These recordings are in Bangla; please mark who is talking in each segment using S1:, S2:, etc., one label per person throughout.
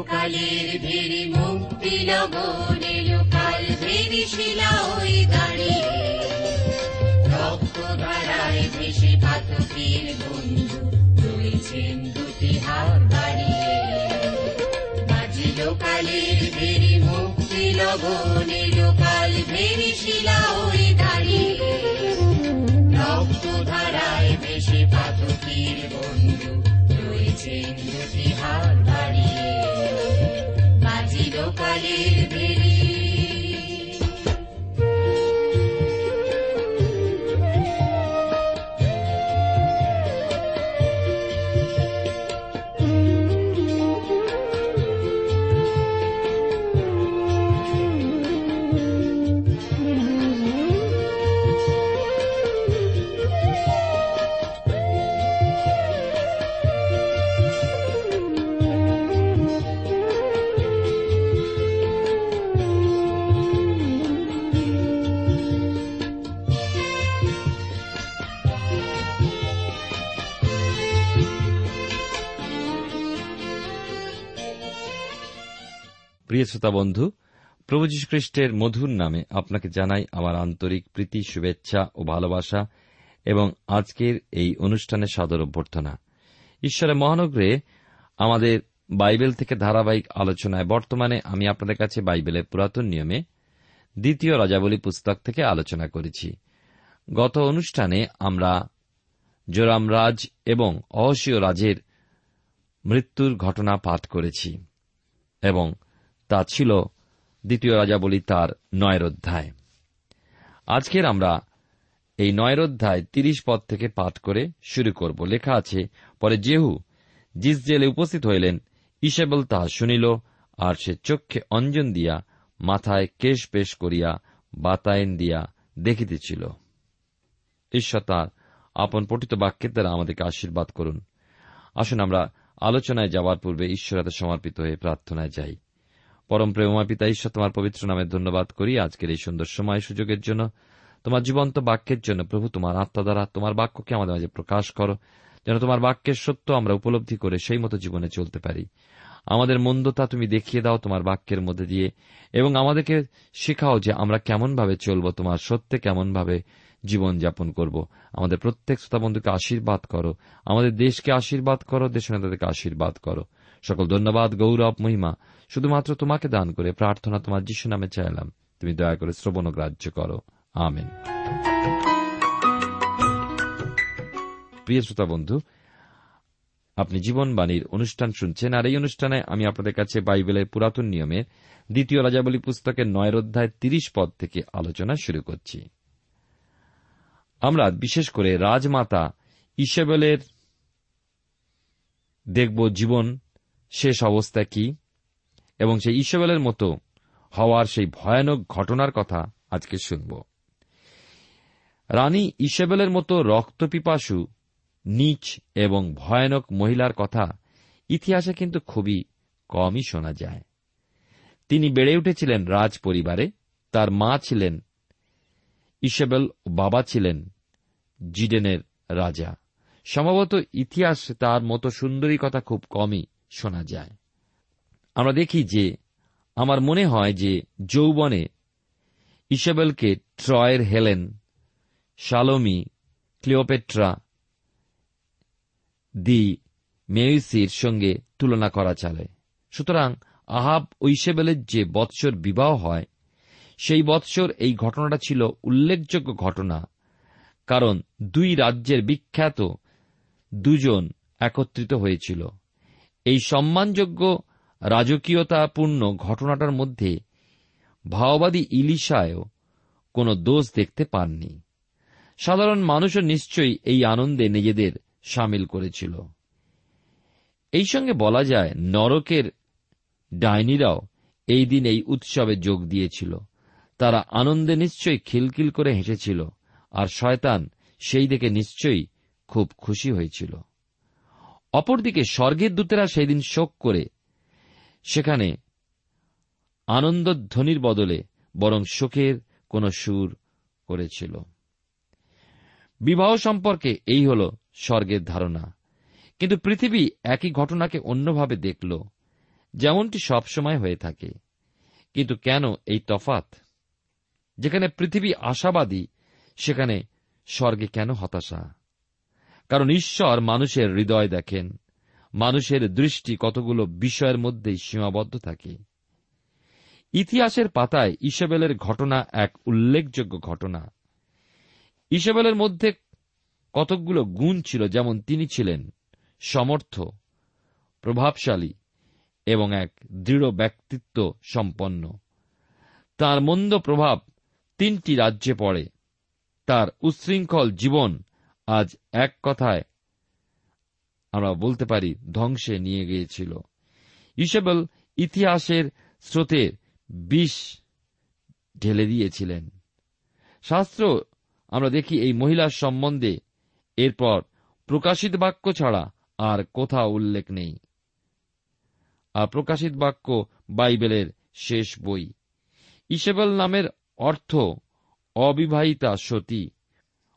S1: বাজিল কালের ভেরি মুক্তি শিলা ওই দাঁড়িয়ে রক্ত ধারায় ভেসে পাতকের বন্ধু দুটি হাত বাড়িয়ে বাজিল কালের ভেরি মুক্তি লগন এলো কাল ভেরি শিলা ওই দাঁড়িয়ে বাজিল
S2: শ্রোতা বন্ধু, প্রভু খ্রিস্টের মধুর নামে আপনাকে জানাই আমার আন্তরিক প্রীতি, শুভেচ্ছা ও ভালোবাসা এবং আজকের এই অনুষ্ঠানের সাদর অভ্যর্থনা। ঈশ্বরের মহানগরে আমাদের বাইবেল থেকে ধারাবাহিক আলোচনায় বর্তমানে আমি আপনাদের কাছে বাইবেলের পুরাতন নিয়মে দ্বিতীয় রাজাবলী পুস্তক থেকে আলোচনা করেছি। গত অনুষ্ঠানে আমরা জোরাম রাজ এবং অহসীয় রাজের মৃত্যুর ঘটনা পাঠ করেছি এবং তা ছিল দ্বিতীয় রাজাবলী তার নয়ের অধ্যায়। আজকের আমরা এই নয়ের অধ্যায় তিরিশ পদ থেকে পাঠ করে শুরু করব। লেখা আছে, পরে জেহু জিসজেলে উপস্থিত হইলেন ইসেবল তাহা শুনিল, আর সে চক্ষে অঞ্জন দিয়া মাথায় কেশ পেশ করিয়া বাতায়ন দিয়া দেখিতেছিল। ঈশ্বর তাঁর আপন পঠিত বাক্যের দ্বারা আমাদেরকে আশীর্বাদ করুন। আসুন আমরা আলোচনায় যাওয়ার পূর্বে ঈশ্বর হাতে সমর্পিত হয়ে প্রার্থনায় যাই। পরম প্রেমা পিতা ঈশ্বর তোমার পবিত্র নামে ধন্যবাদ করি। আজকের এই সুন্দর সময় সুযোগের জন্য, তোমার জীবন্ত বাক্যের জন্য, প্রভু, তোমার আত্মা দ্বারা তোমার বাক্যকে আমাদের মাঝে প্রকাশ করো, যেন তোমার বাক্যের সত্য আমরা উপলব্ধি করে সেই মতো জীবনে চলতে পারি। আমাদের মন্দতা তুমি দেখিয়ে দাও তোমার বাক্যের মধ্যে দিয়ে, এবং আমাদেরকে শেখাও যে আমরা কেমনভাবে চলব, তোমার সত্যে কেমনভাবে জীবন যাপন করব। আমাদের প্রত্যেক শ্রোতা বন্ধুকে আশীর্বাদ করো। আমাদের দেশকে আশীর্বাদ করো দেশ নেতাদেরকে আশীর্বাদ করো। সকল ধন্যবাদ, গৌরব, মহিমা। শুধুমাত্র তোমাকে দান করে প্রার্থনা তোমার যিশু নামে চাইলাম। তুমি দয়া করে শ্রবণ গ্রাহ্য করো। আমেন। প্রিয় শ্রোতা বন্ধু, আপনি জীবনবাণীর অনুষ্ঠান শুনছেন, আর এই অনুষ্ঠানে আমি আপনাদের কাছে বাইবেলের পুরাতন নিয়মের দ্বিতীয় রাজাবলী পুস্তকের নয়ের অধ্যায় তিরিশ পদ থেকে আলোচনা শুরু করছি। আমরা বিশেষ করে রাজমাতা ইসেবেলের দেখব জীবন শেষ অবস্থা কি? এবং সেই ইসবেলের মতো হওয়ার সেই ভয়ানক ঘটনার কথা আজকে শুনব। রানী ইসবেলের মতো রক্তপিপাসু, নিচ এবং ভয়ানক মহিলার কথা ইতিহাসে কিন্তু খুবই কমই শোনা যায়। তিনি বেড়ে উঠেছিলেন রাজ পরিবারে তার মা ছিলেন ইসেবেল বাবা ছিলেন জিডেনের রাজা। সম্ভবত ইতিহাস তার মতো সুন্দরী কথা খুব কমই শোনা যায়। আমরা দেখি যে, আমার মনে হয় যে যৌবনে ইসেবেলকে ট্রয়ের হেলেন, শালোমি, ক্লিওপেট্রা দি মেয়সির সঙ্গে তুলনা করা চলে। সুতরাং আহাব ঐশেবেলের যে বৎসর বিবাহ হয়, সেই বৎসর এই ঘটনাটা ছিল উল্লেখযোগ্য ঘটনা, কারণ দুই রাজ্যের বিখ্যাত দুজন একত্রিত হয়েছিল। এই সম্মানযোগ্য রাজকীয়তাপূর্ণ ঘটনাটার মধ্যে ভাওবাদী ইলিশায়ও কোনো দোষ দেখতে পাননি। সাধারণ মানুষও নিশ্চয়ই এই আনন্দে নিজেদের সামিল করেছিল। এই সঙ্গে বলা যায়, নরকের ডাইনিরাও এই দিন এই উৎসবে যোগ দিয়েছিল। তারা আনন্দে নিশ্চয়ই খিলখিল করে হেসেছিল, আর শয়তান সেই দেখে নিশ্চয়ই খুব খুশি হয়েছিল। অপরদিকে স্বর্গের দূতেরা সেই দিন শোক করে সেখানে আনন্দধ্বনির বদলে বরং শোকের কোন সুর করেছিল। বিবাহ সম্পর্কে এই হল স্বর্গের ধারণা। কিন্তু পৃথিবী একই ঘটনাকে অন্যভাবে দেখল, যেমনটি সবসময় হয়ে থাকে। কিন্তু কেন এই তফাত? যেখানে পৃথিবী আশাবাদী, সেখানে স্বর্গে কেন হতাশা? কারণ ঈশ্বর মানুষের হৃদয় দেখেন। মানুষের দৃষ্টি কতগুলো বিষয়ের মধ্যেই সীমাবদ্ধ থাকে। ইতিহাসের পাতায় ইসবেলের ঘটনা এক উল্লেখযোগ্য ঘটনা। ইসবেলের মধ্যে কতকগুলো গুণ ছিল যেমন তিনি ছিলেন সমর্থ, প্রভাবশালী এবং এক দৃঢ় ব্যক্তিত্ব সম্পন্ন। তার মন্দ প্রভাব তিনটি রাজ্যে পড়ে। তার উচ্ছৃঙ্খল জীবন আজ এক কথায় আমরা বলতে পারি, ধ্বংসে নিয়ে গিয়েছিল। ইসেবল ইতিহাসের স্রোতে বিষ ঢেলে দিয়েছিলেন। শাস্ত্র আমরা দেখি এই মহিলার সম্বন্ধে। এরপর প্রকাশিত বাক্য ছাড়া আর কোথাও উল্লেখ নেই। আর প্রকাশিত বাক্য বাইবেলের শেষ বই। ইসেবেল নামের অর্থ অবিবাহিতা সতী।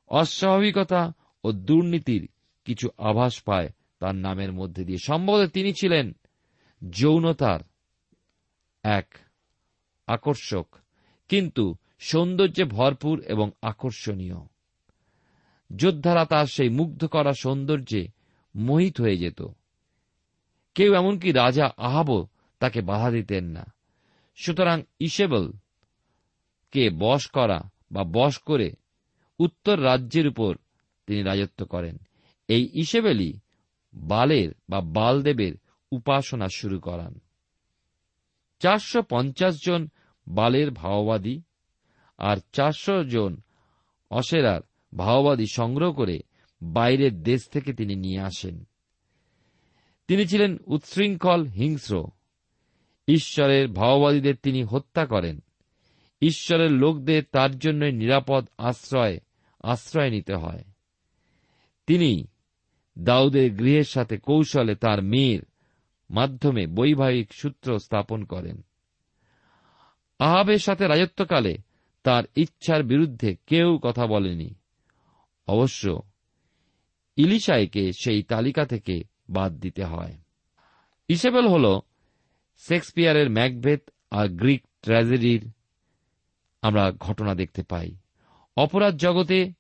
S2: অস্বাভাবিকতা ও দুর্নীতির কিছু আভাস পায় তার নামের মধ্যে দিয়ে। সম্ভবত তিনি ছিলেন যৌনতার এক আকর্ষক। কিন্তু সৌন্দর্যে ভরপুর এবং আকর্ষণীয়। যোদ্ধারা তার সেই মুগ্ধ করা সৌন্দর্যে মোহিত হয়ে যেত। কেউ এমনকি রাজা আহাবও তাকে বাধা দিতেন না। সুতরাং ইসেবল কে বশ করা বা বশ করে উত্তর রাজ্যের উপর তিনি রাজত্ব করেন। এই ইসেবেলি বালের বা বালদেবের উপাসনা শুরু করান। চারশো পঞ্চাশ জন বালের ভাওবাদী আর চারশো জন অসেরার ভাওবাদী সংগ্রহ করে বাইরের দেশ থেকে তিনি নিয়ে আসেন। তিনি ছিলেন উচ্ছৃঙ্খল, হিংস্র। ঈশ্বরের ভাওবাদীদের তিনি হত্যা করেন। ঈশ্বরের লোকদের তার জন্য নিরাপদ আশ্রয় আশ্রয় নিতে হয়। তিনি দাউদের গৃহের সাথে কৌশলে তার মেয়ের মাধ্যমে বৈবাহিক সূত্র স্থাপন করেন। আহাবের সাথে রাজত্বকালে তার ইচ্ছার বিরুদ্ধে কেউ কথা বলেনি। অবশ্য ইলিশাইকে সেই তালিকা থেকে বাদ দিতে হয়। ইসেবেল হল শেক্সপিয়ারের ম্যাকভেদ আর গ্রিক ট্র্যাজেডির। আমরা ঘটনা দেখতে পাই। অপরাধ জগতে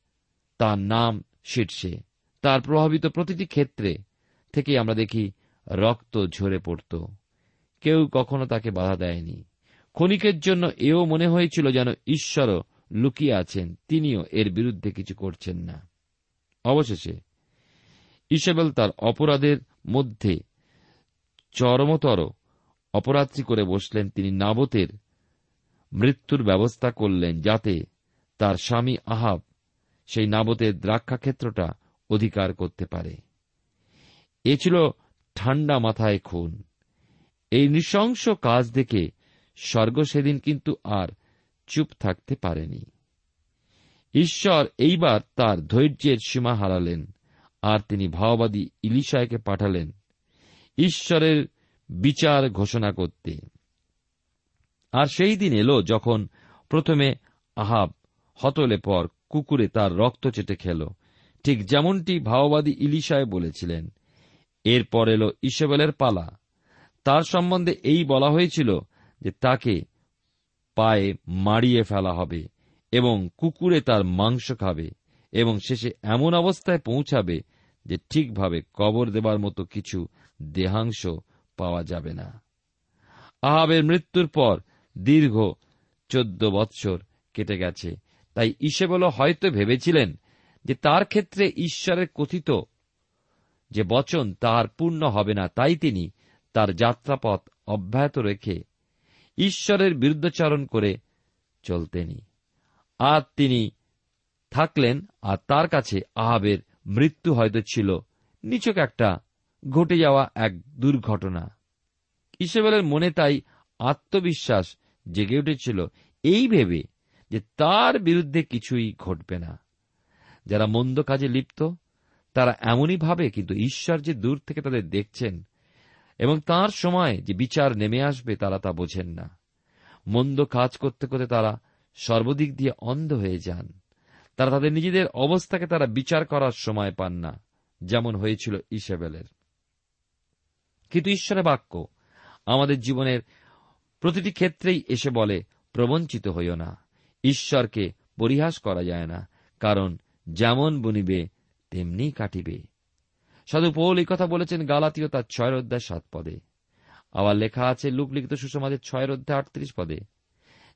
S2: তার নাম শীর্ষে। তার প্রভাবিত প্রতিটি ক্ষেত্রে থেকে আমরা দেখি রক্ত ঝরে পড়ত। কেউ কখনো তাকে বাধা দেয়নি। ক্ষণিকের জন্য এও মনে হয়েছিল যেন ঈশ্বরও লুকিয়ে আছেন, তিনিও এর বিরুদ্ধে কিছু করছেন না। অবশেষে ইসেবেল তার অপরাধের মধ্যে চরমতর অপরাধী করে বসলেন। তিনি নাবতের মৃত্যুর ব্যবস্থা করলেন যাতে তার স্বামী আহাব সেই নাবতের দ্রাক্ষাক্ষেত্রটা অধিকার করতে পারে। এ ছিল ঠান্ডা মাথায় খুন। এই নৃশংস কাজ দেখে স্বর্গ সেদিন কিন্তু আর চুপ থাকতে পারেনি। ঈশ্বর এইবার তার ধৈর্যের সীমা হারালেন, আর তিনি ভাওবাদী ইলিশায়কে পাঠালেন ঈশ্বরের বিচার ঘোষণা করতে। আর সেই দিন এলো যখন প্রথমে আহাব হতলে পর কুকুরে তার রক্ত চেটে খেল ঠিক যেমনটি ভাওবাদী ইলিশায় বলেছিলেন। এরপর এলো ইসবেলের পালা। তার সম্বন্ধে এই বলা হয়েছিল যে তাকে পায়ে মারিয়ে ফেলা হবে এবং কুকুরে তার মাংস খাবে এবং শেষে এমন অবস্থায় পৌঁছাবে যে ঠিকভাবে কবর দেবার মতো কিছু দেহাংশ পাওয়া যাবে না। আহাবের মৃত্যুর পর দীর্ঘ চোদ্দ বৎসর কেটে গেছে। তাই ইসেবল হয়তো ভেবেছিলেন যে তার ক্ষেত্রে ঈশ্বরের কথিত যে বচন তার পূর্ণ হবে না, তাই তিনি তার যাত্রাপথ অব্যাহত রেখে ঈশ্বরের বিরুদ্ধাচরণ করে চলতেনি। আর তিনি থাকলেন, আর তার কাছে আহাবের মৃত্যু হয়তো ছিল। নিচক একটা ঘটে যাওয়া এক দুর্ঘটনা। ইসবেলের মনে তাই আত্মবিশ্বাস জেগে উঠেছিল। এই ভেবে যে তার বিরুদ্ধে কিছুই ঘটবে না। যারা মন্দ কাজে লিপ্ত, তারা এমনই ভাবে কিন্তু ঈশ্বর যে দূর থেকে তাদের দেখছেন এবং তার সময় যে বিচার নেমে আসবে তারা তা বোঝেন না। মন্দ কাজ করতে করতে তারা সর্বদিক দিয়ে অন্ধ হয়ে যান। তারা তাদের নিজেদের অবস্থাকে তারা বিচার করার সময় পান না, যেমন হয়েছিল ইসেবেলের। কিন্তু ঈশ্বরের বাক্য আমাদের জীবনের প্রতিটি ক্ষেত্রেই এসে বলে, প্রবঞ্চিত হইও না। ঈশ্বরকে পরিহাস করা যায় না, কারণ যেমন বনিবে, তেমনি কাটিবে। সাধু পৌল এই কথা বলেছেন গালাতীয় তার ছয়ের অধ্যায় সাত পদে। আবার লেখা আছে লুকলিখিত সুসমাজের ছয়ের অধ্যায় আটত্রিশ পদে।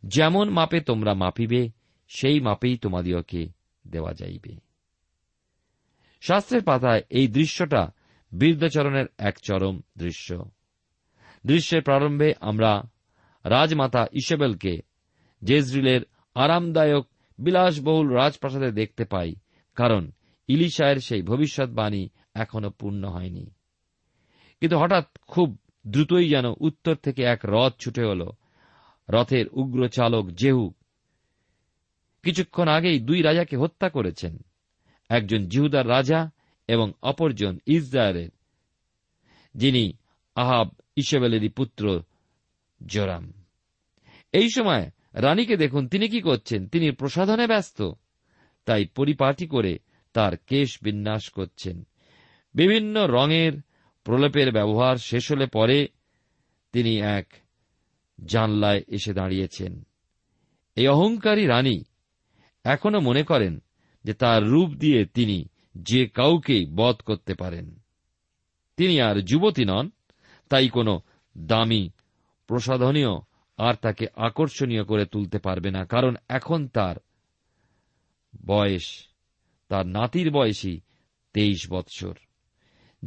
S2: যেমন মাপে তোমরা মাপিবে, সেই মাপেই তোমাদিওকে দেওয়া যাইবে। শাস্ত্রের পাতায় এই দৃশ্যটা বীরদাচরণের এক চরম দৃশ্য। দৃশ্যের প্রারম্ভে আমরা রাজমাতা ইসেবেলকে জেজরিলের আরামদায়ক বিলাসবহুল রাজপ্রাসাদে দেখতে পাই, কারণ ইলিশায়ের সেই ভবিষ্যৎবাণী এখনও পূর্ণ হয়নি। কিন্তু হঠাৎ খুব দ্রুতই যেন উত্তর থেকে এক রথ ছুটে এল। রথের উগ্র চালক জেহু কিছুক্ষণ আগেই দুই রাজাকে হত্যা করেছেন, একজন জিহুদার রাজা এবং অপরজন ইসরায়েলের, যিনি আহাব ইসবেলেরই পুত্র জোরাম। এই সময় রানীকে দেখুন, তিনি কি করছেন? তিনি প্রসাধনে ব্যস্ত। তাই পরিপাটি করে তার কেশ বিন্যাস করছেন। বিভিন্ন রঙের প্রলেপের ব্যবহার শেষ হলে পরে তিনি এক জানলায় এসে দাঁড়িয়েছেন। এই অহংকারী রানী এখনও মনে করেন যে তার রূপ দিয়ে তিনি যে কাউকে বধ করতে পারেন। তিনি আর যুবতী নন, তাই কোনো দামি প্রসাধনীয় আর তাকে আকর্ষণীয় করে তুলতে পারবে না, কারণ এখন তার বয়স, তার নাতির বয়সী তেইশ বৎসর।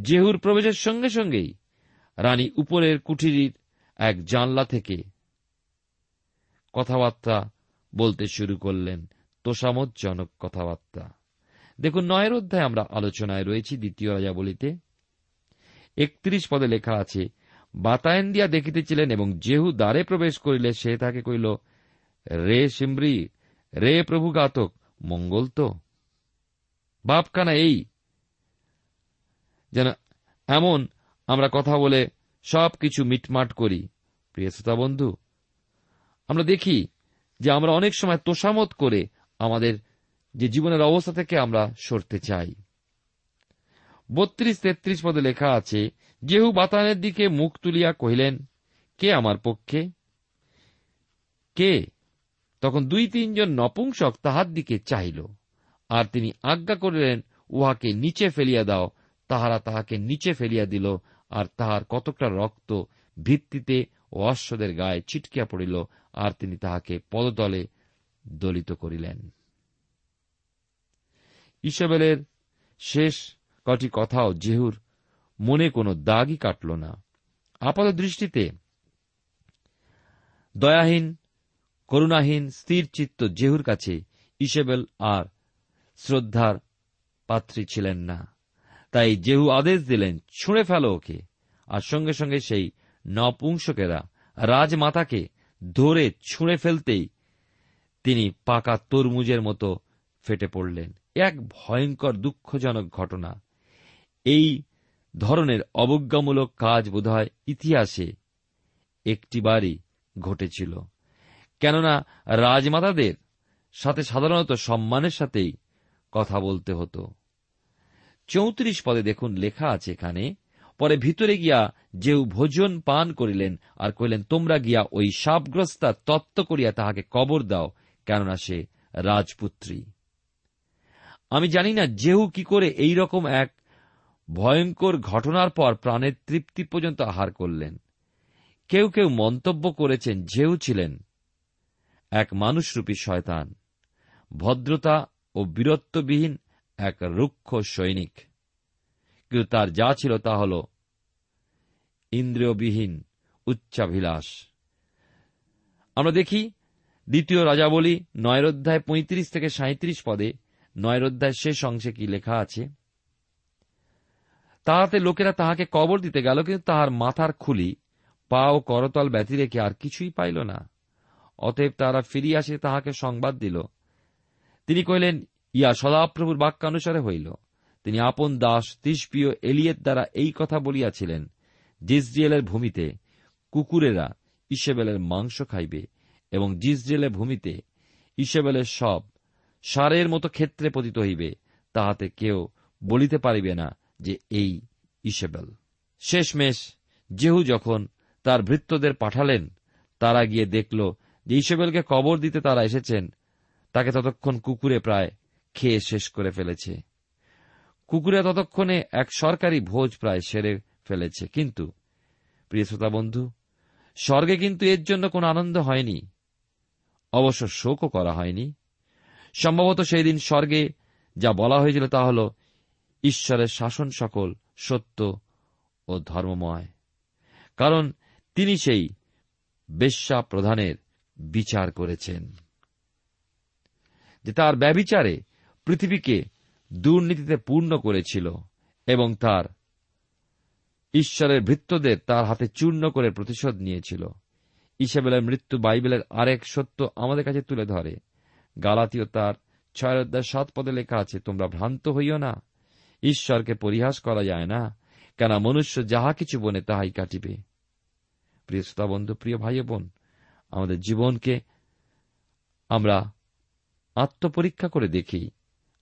S2: জেহুর প্রবেশের সঙ্গে সঙ্গেই রানী উপরের কুঠিরির এক জানলা থেকে কথাবার্তা বলতে শুরু করলেন তোষামতজনক কথাবার্তা। দেখুন, নয়ের অধ্যায় আমরা আলোচনায় রয়েছি দ্বিতীয় রাজা বলিতে একত্রিশ পদে লেখা আছে বাতায়ন দিয়া দেখিতেছিলেন এবং যেহু দ্বারে প্রবেশ করিলে সে তাকে কইল রে সিমরি রে প্রভু গাতক মঙ্গল তো। বাপকানা এই যেন এমন আমরা কথা বলে সব কিছু মিটমাট করি। প্রিয় শ্রোতা বন্ধু, আমরা দেখি যে আমরা অনেক সময় তোষামত করে আমাদের যে জীবনের অবস্থা থেকে আমরা সরতে চাই। বত্রিশ তেত্রিশ পদে লেখা আছে, যেহু বাতানের দিকে মুখ তুলিয়া কহিলেন, কে আমার পক্ষে? কে? তখন দুই তিনজন নপুংসক তাহার দিকে চাহিল, আর তিনি আজ্ঞা করিলেন, উহাকে নিচে ফেলিয়া দাও। তাহারা তাহাকে নিচে ফেলিয়া দিল, আর তাহার কতকটা রক্ত ভিত্তিতে ও অশ্বদের গায়ে ছিটকিয়া পড়িল, আর তিনি তাহাকে পদতলে দলিত করিলেন। ইসবেলের শেষ কটি কথাও জেহুর মনে কোনো দাগই কাটল না। আপাত দৃষ্টিতে দয়াহীন, করুণাহীন, স্থির চিত্ত জেহুর কাছে ইসেবেল আর শ্রদ্ধার পাত্রী ছিলেন না। তাই জেহু আদেশ দিলেন, ছুঁড়ে ফেল ওকে। আর সঙ্গে সঙ্গে সেই নপুংসকেরা রাজমাতাকে ধরে ছুঁড়ে ফেলতেই তিনি পাকা তরমুজের মতো ফেটে পড়লেন। এক ভয়ঙ্কর দুঃখজনক ঘটনা। এই ধরনের অবজ্ঞামূলক কাজ বোধহয় ইতিহাসে একটিবারই ঘটেছিল। কেননা রাজমাতাদের সাথে সাধারণত সম্মানের সাথেই কথা বলতে হতো। চৌত্রিশ পদে দেখুন লেখা আছে এখানে, পরে ভিতরে গিয়া যেউ ভোজন পান করিলেন, আর কহিলেন, তোমরা গিয়া ওই সাপগ্রস্তা তত্ত্ব করিয়া তাহাকে কবর দাও, কেননা সে রাজপুত্রী। আমি জানি না যেহু কি করে এই রকম এক ভয়ঙ্কর ঘটনার পর প্রাণের তৃপ্তি পর্যন্ত আহার করলেন। কেউ কেউ মন্তব্য করেছেন যেও ছিলেন। এক মানুষরূপী শয়তান, ভদ্রতা ও বীরত্ববিহীন এক রুক্ষ সৈনিক। কিন্তু তার যা ছিল তা হল ইন্দ্রিয়বিহীন উচ্চাভিলাষ। আমরা দেখি দ্বিতীয় রাজাবলী নয়ের অধ্যায় পঁয়ত্রিশ থেকে সাঁত্রিশ পদে নয়ের অধ্যায় শেষ অংশে কি লেখা আছে? তাহাতে লোকেরা তাহাকে কবর দিতে গেল, কিন্তু তাহার মাথার খুলি পা ও করতল ব্যতি রেখে আর কিছুই পাইল না। অতএব তাহারা ফিরিয়া আসে তাহাকে সংবাদ দিল। তিনি কহিলেন, ইয়া সদাপ্রভুর বাক্যানুসারে হইল। তিনি আপন দাস তিসপীয় এলিয়ের দ্বারা এই কথা বলিয়াছিলেন, জিসরিয়েলের ভূমিতে কুকুরেরা ইসেবেলের মাংস খাইবে এবং জিসরিয়েলের ভূমিতে ইসেবেলের সব সারের মতো ক্ষেত্রে পতিত হইবে, তাহাতে কেউ বলিতে পারিবে না। যে এই ইসেবেল। শেষমেশ যেহু যখন তার ভৃত্যদের পাঠালেন, তারা গিয়ে দেখল যে ইসেবেলকে কবর দিতে তারা এসেছেন। তাকে ততক্ষণ কুকুরে প্রায় খেয়ে শেষ করে ফেলেছে। কুকুরে ততক্ষণে এক সরকারি ভোজ প্রায় সেরে ফেলেছে। কিন্তু, প্রিয় শ্রোতা বন্ধু, স্বর্গে কিন্তু এর জন্য কোনো আনন্দ হয়নি। অবশ্য শোকও করা হয়নি। সম্ভবত সেই দিন স্বর্গে যা বলা হয়েছিল তা হল ঈশ্বরের শাসন সকল সত্য ও ধর্মময়। কারণ তিনি সেই বেশ্যা প্রধানের বিচার করেছেন। যে তার ব্যবিচারে পৃথিবীকে দুর্নীতিতে পূর্ণ করেছিল এবং তার ঈশ্বরের ভৃত্যদের তার হাতে চূর্ণ করে প্রতিশোধ নিয়েছিল। ইসেবেলের মৃত্যু বাইবেলের আরেক সত্য আমাদের কাছে তুলে ধরে। গালাতীয় তার ছয় সাত পদে লেখা আছে, তোমরা ভ্রান্ত হইও না ঈশ্বরকে পরিহাস করা যায় না কেন মনুষ্য যাহা কিছু বনে তাহাই কাটিবে। প্রিয় শ্রোতা বন্ধু, প্রিয় ভাই বোন, আমাদের জীবনকে আমরা আত্মপরীক্ষা করে দেখি,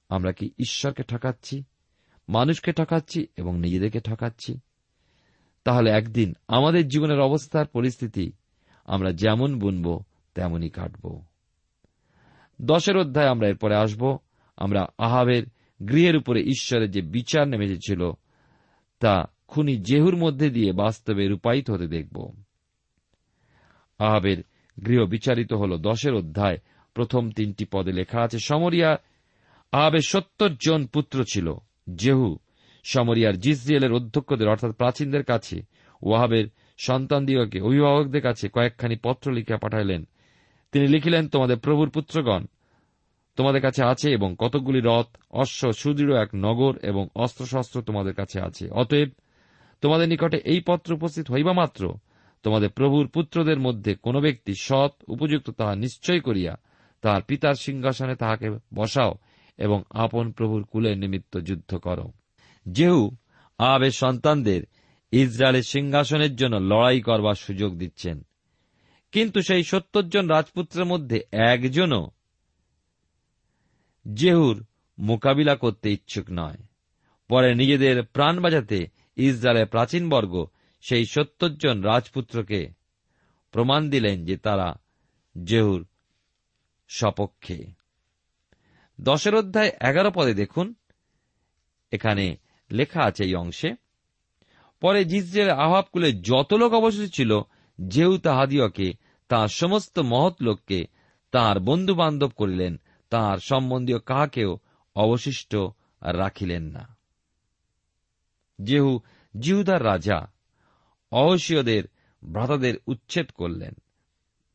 S2: আমরা কি ঈশ্বরকে ঠকাচ্ছি, মানুষকে ঠকাচ্ছি এবং নিজেদেরকে ঠকাচ্ছি? তাহলে একদিন আমাদের জীবনের অবস্থার পরিস্থিতি আমরা যেমন বুনব, তেমনই কাটব। দশের অধ্যায় আমরা এরপরে আসব। আমরা আহাবের গৃহের উপরে ঈশ্বরের যে বিচার নেমে এসেছিল তা খুনি জেহুর মধ্যে দিয়ে বাস্তবে রূপায়িত হতে দেখব। আহাবের গৃহ বিচারিত হল দশের অধ্যায়, প্রথম তিনটি পদে লেখা আছে, সমরিয়া, আহাবের সত্তর জন পুত্র ছিল, জেহু, সমরিয়ার জিসরিয়েলের অধ্যক্ষদের, অর্থাৎ প্রাচীনদের কাছে ওয়াহাবের সন্তানদিগকে, অভিভাবকদের কাছে কয়েকখানি পত্র লিখিয়া পাঠাইলেন। তিনি লিখিলেন, তোমাদের প্রভুর পুত্রগণ তোমাদের কাছে আছে এবং কতকগুলি রথ, অশ্ব, সুদৃঢ় এক নগর এবং অস্ত্রশস্ত্র তোমাদের কাছে আছে। অতএব তোমাদের নিকটে এই পত্র উপস্থিত হইবা মাত্র। তোমাদের প্রভুর পুত্রদের মধ্যে কোন ব্যক্তি সৎ, উপযুক্ত তাহা নিশ্চয় করিয়া তাহার পিতার সিংহাসনে তাহাকে বসাও এবং আপন প্রভুর কুলের নিমিত্ত যুদ্ধ করো। যেহু আবের সন্তানদের ইসরায়েলের সিংহাসনের জন্য লড়াই করবার সুযোগ দিচ্ছেন। কিন্তু সেই সত্তর জন রাজপুত্রের মধ্যে একজনও জেহুর মোকাবিলা করতে ইচ্ছুক নয়। পরে নিজেদের প্রাণ বাঁচাতে ইসরায়েলের প্রাচীনবর্গ সেই সত্তর জন রাজপুত্রকে প্রমাণ দিলেন যে তারা জেহুর সপক্ষে। দশের অধ্যায় এগারো পদে দেখুন, এখানে লেখা আছে এই অংশে, পরে জিসরের আহাবকুলে যত লোক অবশিষ্ট ছিল যেউ তাহাদিওকে তাঁর সমস্ত মহৎ লোককে তাঁর বন্ধু বান্ধব করিলেন তাঁর সম্বন্ধীয় কাহাকেও অবশিষ্ট রাখিলেন না। যেহু জিহুদার রাজা অহসীয়দের ভ্রাতাদের উচ্ছেদ করলেন,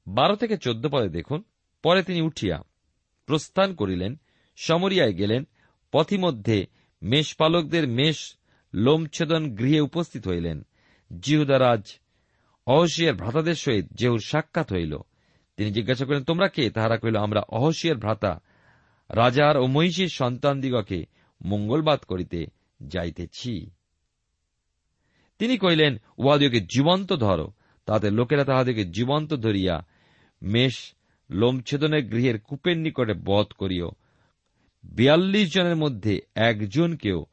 S2: বারো থেকে চোদ্দ পদে দেখুন, পরে তিনি উঠিয়া প্রস্থান করিলেন, সমরিয়ায় গেলেন পথিমধ্যে মেষপালকদের মেষ লোমছেদন গৃহে উপস্থিত হইলেন। জিহুদারাজ অহসিয়ার ভ্রাতাদের সহিত যেহুর সাক্ষাৎ হইল তিনি জিজ্ঞাসা করেন, তোমরা কে? তাহারা কহিল, আমরা অহসিয়ার ভ্রাতা। রাজার ও মহিষীর সন্তানদিগকে মঙ্গলবাদ করিতে যাইতেছি। তিনি কহিলেন উহাদিওকে জীবন্ত ধরো। তাতে লোকেরা তাহাদেরকে জীবন্ত ধরিয়া মেষ লোমছেদনের গৃহের কূপের নিকটে বধ করিও। বিয়াল্লিশ জনের মধ্যে একজনকেও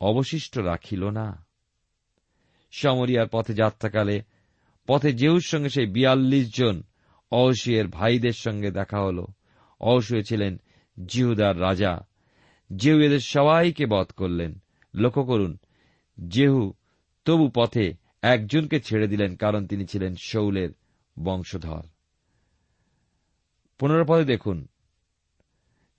S2: অবশিষ্ট রাখিল না। সমরিয়ার পথে যাত্রাকালে পথে জেহুর সঙ্গে সেই বিয়াল্লিশ জন অহসিয়ের ভাইদের সঙ্গে দেখা হল। অহসিয়ে ছিলেন জিহুদার রাজা। যেউ এদের সবাইকে বধ করলেন। লক্ষ্য করুন, জেহু তবু পথে একজনকে ছেড়ে দিলেন কারণ তিনি ছিলেন শৌলের বংশধর। পনেরো পদে দেখুন,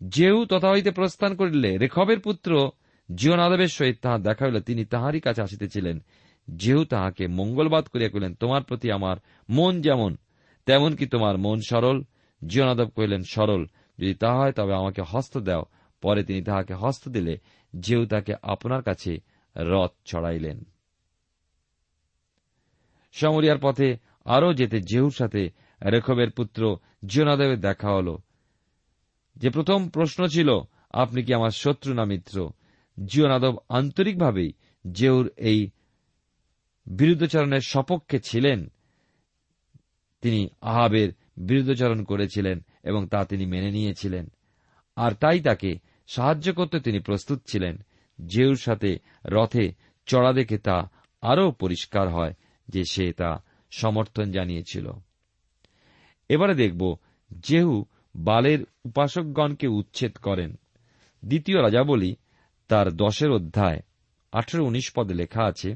S2: জেহু তথা হইতে প্রস্থান করিলে রেখবের পুত্র জিওনাদবের সহিত তাহা দেখা হইল। তিনি তাহারই কাছে আসিতেছিলেন। যেহু তাহাকে মঙ্গলবাদ করিয়া কহিলেন, তোমার প্রতি আমার মন যেমন তেমন কি তোমার মন সরল। জিওনাদব কহিলেন, সরল। যদি তা হয়, তবে আমাকে হস্ত দাও। পরে তিনি তাহাকে হস্ত দিলে যেউ তাকে আপনার কাছে রথ ছড়াইলেন সমরিয়ার পথে আরও যেতে জেহুর সাথে রেখবের পুত্র জিওনাদেবের দেখা হল। যে প্রথম প্রশ্ন ছিল, আপনি কি আমার শত্রু না মিত্র? জিওনাদব আন্তরিকভাবেই জেহুর এই বিরুদ্ধচারণের সপক্ষে ছিলেন। তিনি আহাবের বিরুদ্ধচারণ করেছিলেন এবং তা তিনি মেনে নিয়েছিলেন। আর তাই তাকে সাহায্য করতে তিনি প্রস্তুত ছিলেন। জেউর সাথে রথে চড়া দেখে তা আরও পরিষ্কার হয় যে সে তা সমর্থন জানিয়েছিল। এবারে দেখব জেহু বালের উপাসকগণকে উচ্ছেদ করেন। দ্বিতীয় রাজা বলি তার দশের অধ্যায়, আঠেরো উনিশ পদে লেখা আছে,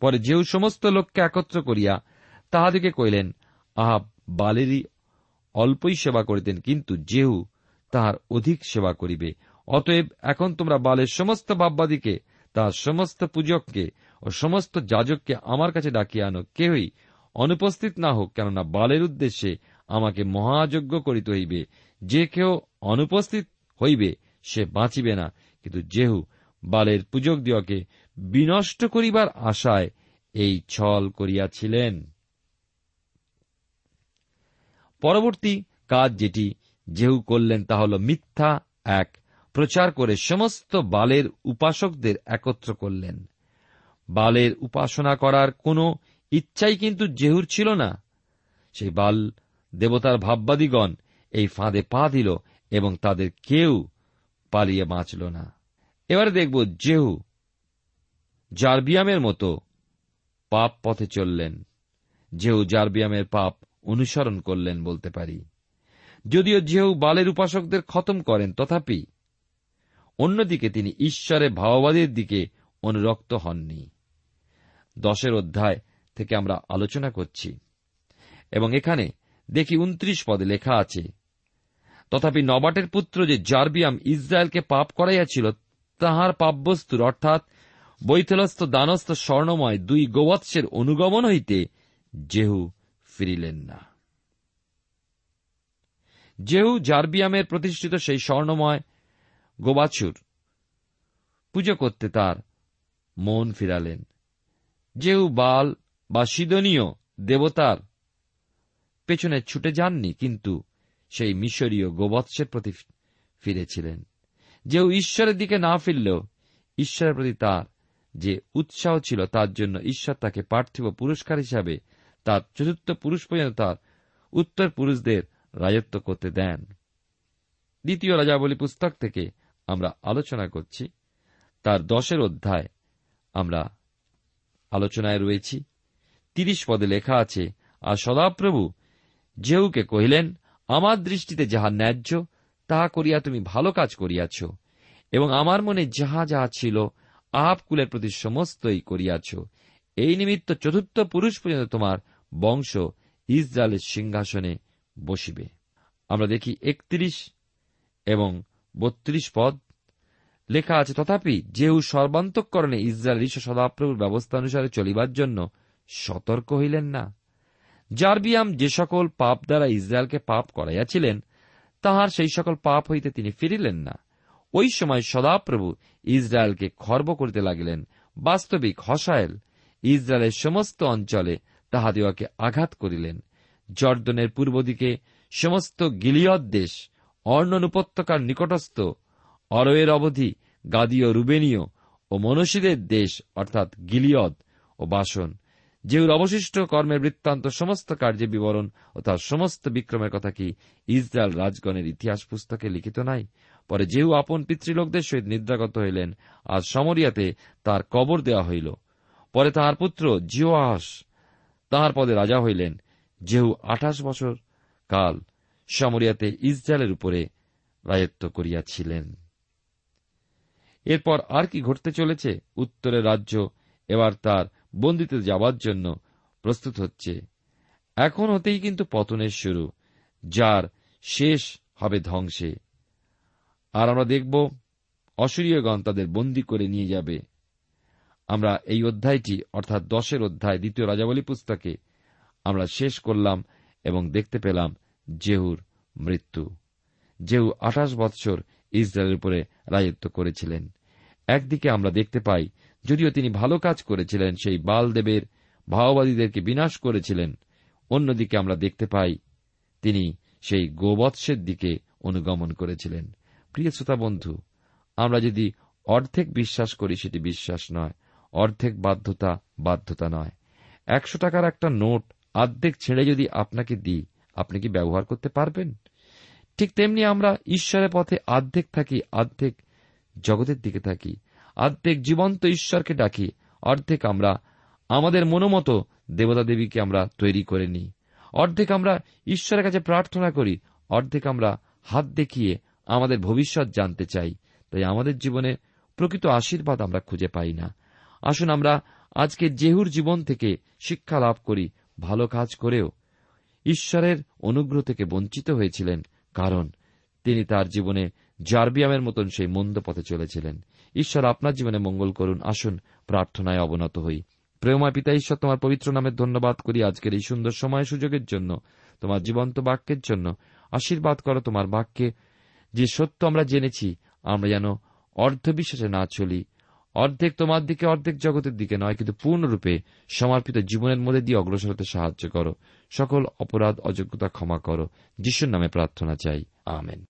S2: পরে যেউ সমস্ত লোককে একত্র করিয়া তাহাদিকে কইলেন আহা, বালেরই অল্পই সেবা করিতেন, কিন্তু যেহু তাহার অধিক সেবা করিবে, অতএব এখন তোমরা বালের সমস্ত বাব্বাদিকে তাহার সমস্ত পূজককে ও সমস্ত যাজককে আমার কাছে ডাকিয়া আনো। কেহই অনুপস্থিত না হোক, কেননা বালের উদ্দেশ্যে আমাকে মহাযজ্ঞ করিতে হইবে। যে কেউ অনুপস্থিত হইবে, সে বাঁচিবে না। কিন্তু যেহু বালের পূজক দিওকে বিনষ্ট করিবার আশায় এই ছল করিয়াছিলেন। পরবর্তী কাজ যেটি যেহু করলেন তা হল মিথ্যা এক প্রচার করে সমস্ত বালের উপাসকদের একত্র করলেন। বালের উপাসনা করার কোন ইচ্ছাই কিন্তু জেহুর ছিল না। সেই বাল দেবতার ভাববাদীগণ এই ফাঁদে পা দিল এবং তাদের কেউ পালিয়ে বাঁচল না। এবারে দেখব জেহু জারবিয়ামের মতো পাপ পথে চললেন। যেহু জারবিয়ামের পাপ অনুসরণ করলেন বলতে পারি। যদিও যেহু বালের উপাসকদের খতম করেন, তথাপি অন্যদিকে তিনি ঈশ্বরের ভাওবাদের দিকে অনুরক্ত হননি। দশের অধ্যায় থেকে আমরা আলোচনা করছি এবং এখানে দেখি উনত্রিশ পদে লেখা আছে, তথাপি নবাটের পুত্র যে জার্বিয়াম ইসরায়েলকে পাপ করাইয়াছিল, তাহার পাপবস্তুর অর্থাৎ বৈথলস্থ দানস্থ স্বর্ণময় দুই গোবৎসের অনুগমন হইতে জেহু ফিরিলেন না। জেহু জার্বিয়ামের প্রতিষ্ঠিত সেই স্বর্ণময় গোবাছুর পুজো করতে তার মন ফিরালেন। জেহু বাল বা সিদনীয় দেবতার পেছনে ছুটে যাননি, কিন্তু সেই মিশরীয় গোবৎসের প্রতি ফিরেছিলেন। যেও ঈশ্বরের দিকে না ফিরলেও ঈশ্বরের প্রতি তার যে উৎসাহ ছিল, তার জন্য ঈশ্বর তাকে পার্থিব পুরস্কার হিসাবে তার চতুর্থ পুরুষ পর্যন্ত তার উত্তর পুরুষদের রাজত্ব করতে দেন। দ্বিতীয় রাজাবলী পুস্তক থেকে আমরা আলোচনা করছি। তার দশের অধ্যায় আমরা আলোচনায় রয়েছি। তিরিশ পদে লেখা আছে, আর সদাপ্রভু জেহুকে কহিলেন, আমার দৃষ্টিতে যাহা ন্যায্য, তাহা করিয়া তুমি ভালো কাজ করিয়াছ, এবং আমার মনে যাহা যাহা ছিল আহাব কুলের প্রতি সমস্তই করিয়াছ। এই নিমিত্ত চতুর্থ পুরুষ পর্যন্ত তোমার বংশ ইসরায়েলের সিংহাসনে বসিবে। আমরা দেখি একত্রিশ এবং বত্রিশ পদ লেখা আছে, তথাপি যেহু সর্বান্তকরণে ইসরায়েল ঈশ্বর সদাপ্রভুর ব্যবস্থা অনুসারে চলিবার জন্য সতর্ক হইলেন না। জার্বিয়াম যে সকল পাপ দ্বারা ইসরায়েলকে পাপ করাইয়াছিলেন, তাহার সেই সকল পাপ হইতে তিনি ফিরিলেন না। ওই সময় সদাপ্রভু ইসরায়েলকে খর্ব করিতে লাগিলেন। বাস্তবিক হসায়েল ইসরায়েলের সমস্ত অঞ্চলে তাহাদিওকে আঘাত করিলেন। জর্দনের পূর্ব দিকে সমস্ত গিলিয়দ দেশ, অর্ণন উপত্যকার নিকটস্থ, অরয়ের অবধি গাদীয়, রুবেনীয় ও মনসীদের দেশ, অর্থাৎ গিলিয়দ ও বাসন যেউর অবশিষ্ট কর্মের বৃত্তান্ত সমস্ত কার্যে বিবরণ ও তার সমস্ত বিক্রমের কথা কি ইসরায়েল রাজগণের ইতিহাস পুস্তকে লিখিত নাই? পরে যেহু আপন পিতৃলোকদের সহিত নিদ্রাগত হইলেন আর সমরিয়াতে তার কবর দেওয়া হইল। পরে তাহার পুত্র জিওয়াস তাহার পদে রাজা হইলেন। যেহু আঠাশ বছর কাল সমরিয়াতে ইসরায়েলের উপরে রাজত্ব করিয়াছিলেন। এরপর আর কি ঘটতে চলেছে? উত্তরের রাজ্য এবার তার বন্দিতে যাবার জন্য প্রস্তুত হচ্ছে। এখন হতেই কিন্তু পতনের শুরু, যার শেষ হবে ধ্বংসে। আর আমরা দেখব, অসুরীয়গণ তাদের বন্দী করে নিয়ে যাবে। আমরা এই অধ্যায়টি, অর্থাৎ দশের অধ্যায়, দ্বিতীয় রাজাবলী পুস্তকে আমরা শেষ করলাম এবং দেখতে পেলাম জেহুর মৃত্যু। জেহু আঠাশ বৎসর ইসরায়েলের উপরে রাজত্ব করেছিলেন। একদিকে আমরা দেখতে পাই, যদিও তিনি ভালো কাজ করেছিলেন, সেই বালদেবের ভাওবাদীদেরকে বিনাশ করেছিলেন, অন্যদিকে আমরা দেখতে পাই, তিনি সেই গোবৎসের দিকে অনুগমন করেছিলেন। প্রিয় শ্রোতা বন্ধু, আমরা যদি অর্ধেক বিশ্বাস করি, সেটি বিশ্বাস নয়। অর্ধেক বাধ্যতা বাধ্যতা নয়। একশো টাকার একটা নোট অর্ধেক ছেড়ে যদি আপনাকে দিই, আপনি কি ব্যবহার করতে পারবেন? ঠিক তেমনি আমরা ঈশ্বরের পথে অর্ধেক থাকি, অর্ধেক জগতের দিকে থাকি, অর্ধেক জীবন্ত ঈশ্বরকে ডাকি, অর্ধেক আমরা আমাদের মনোমতো দেবতা দেবীকে আমরা তৈরি করে নিই, অর্ধেক আমরা ঈশ্বরের কাছে প্রার্থনা করি, অর্ধেক আমরা হাত দেখিয়ে আমাদের ভবিষ্যৎ জানতে চাই, তাই আমাদের জীবনে প্রকৃত আশীর্বাদ আমরা খুঁজে পাই না। আসুন আমরা আজকে জেহুর জীবন থেকে শিক্ষা লাভ করি, ভালো কাজ করেও। ঈশ্বরের অনুগ্রহ থেকে বঞ্চিত হয়েছিলেন, কারণ তিনি তার জীবনে জার্বিয়ামের মতন সেই মন্দ পথে চলেছিলেন। ঈশ্বর আপনার জীবনে মঙ্গল করুন, আসুন, প্রার্থনায় অবনত হই। প্রেমা পিতা, ঈশ্বর তোমার পবিত্র নামের ধন্যবাদ করি আজকের এই সুন্দর সময় সুযোগের জন্য, তোমার জীবন্ত বাক্যের জন্য। আশীর্বাদ করো তোমার বাক্যে, যে সত্য আমরা জেনেছি, আমরা যেন অর্ধবিশ্বাসে না চলি অর্ধেক তোমার দিকে, অর্ধেক জগতের দিকে নয়, কিন্তু পূর্ণরূপে সমর্পিত জীবনের মধ্যে দিয়ে অগ্রসর হতে সাহায্য করো। সকল অপরাধ, অযোগ্যতা ক্ষমা করো। যিশুর নামে প্রার্থনা চাই। আমেন।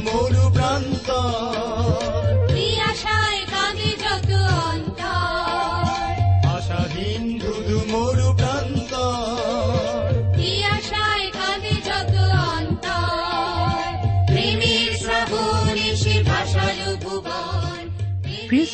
S3: মরু প্রান্ত।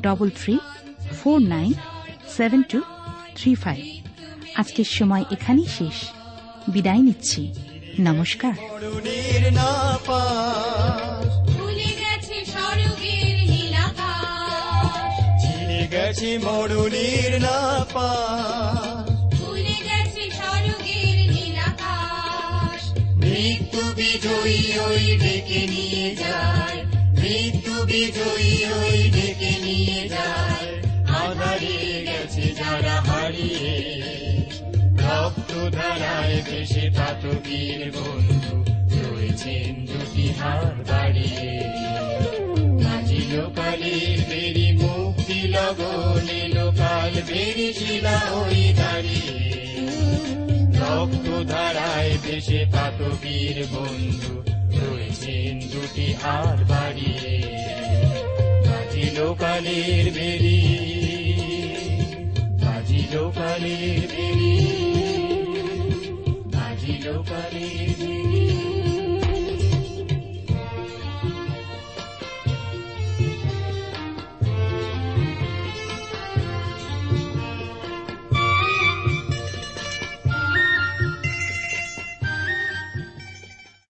S4: double three four nine seven two three five আজকের সময় এখানেই শেষ। বিদায় নিচ্ছি। নমস্কার।
S1: গেছে
S3: না
S1: মৃত্যু বিজয়ী ওই ডেকে নিয়ে যায়। মৃত্যু বিজয়ী ওই গেছে হারিয়ে রক্ত ধারায় দেশে পাতবীর বন্ধু রয়েছেন দুটি হাত বাড়িয়ে। বাজিল কালের বেরি মুক্তি লগনে, লোকাল বেরি শিলা ওই দাঁড়িয়ে। রক্ত ধারায় দেশে পাতবীর বন্ধু রয়েছেন দুটি হাত বাড়িয়ে। বাজিল কালের বেরি বাজিল বেরি বাজিল চিরকালের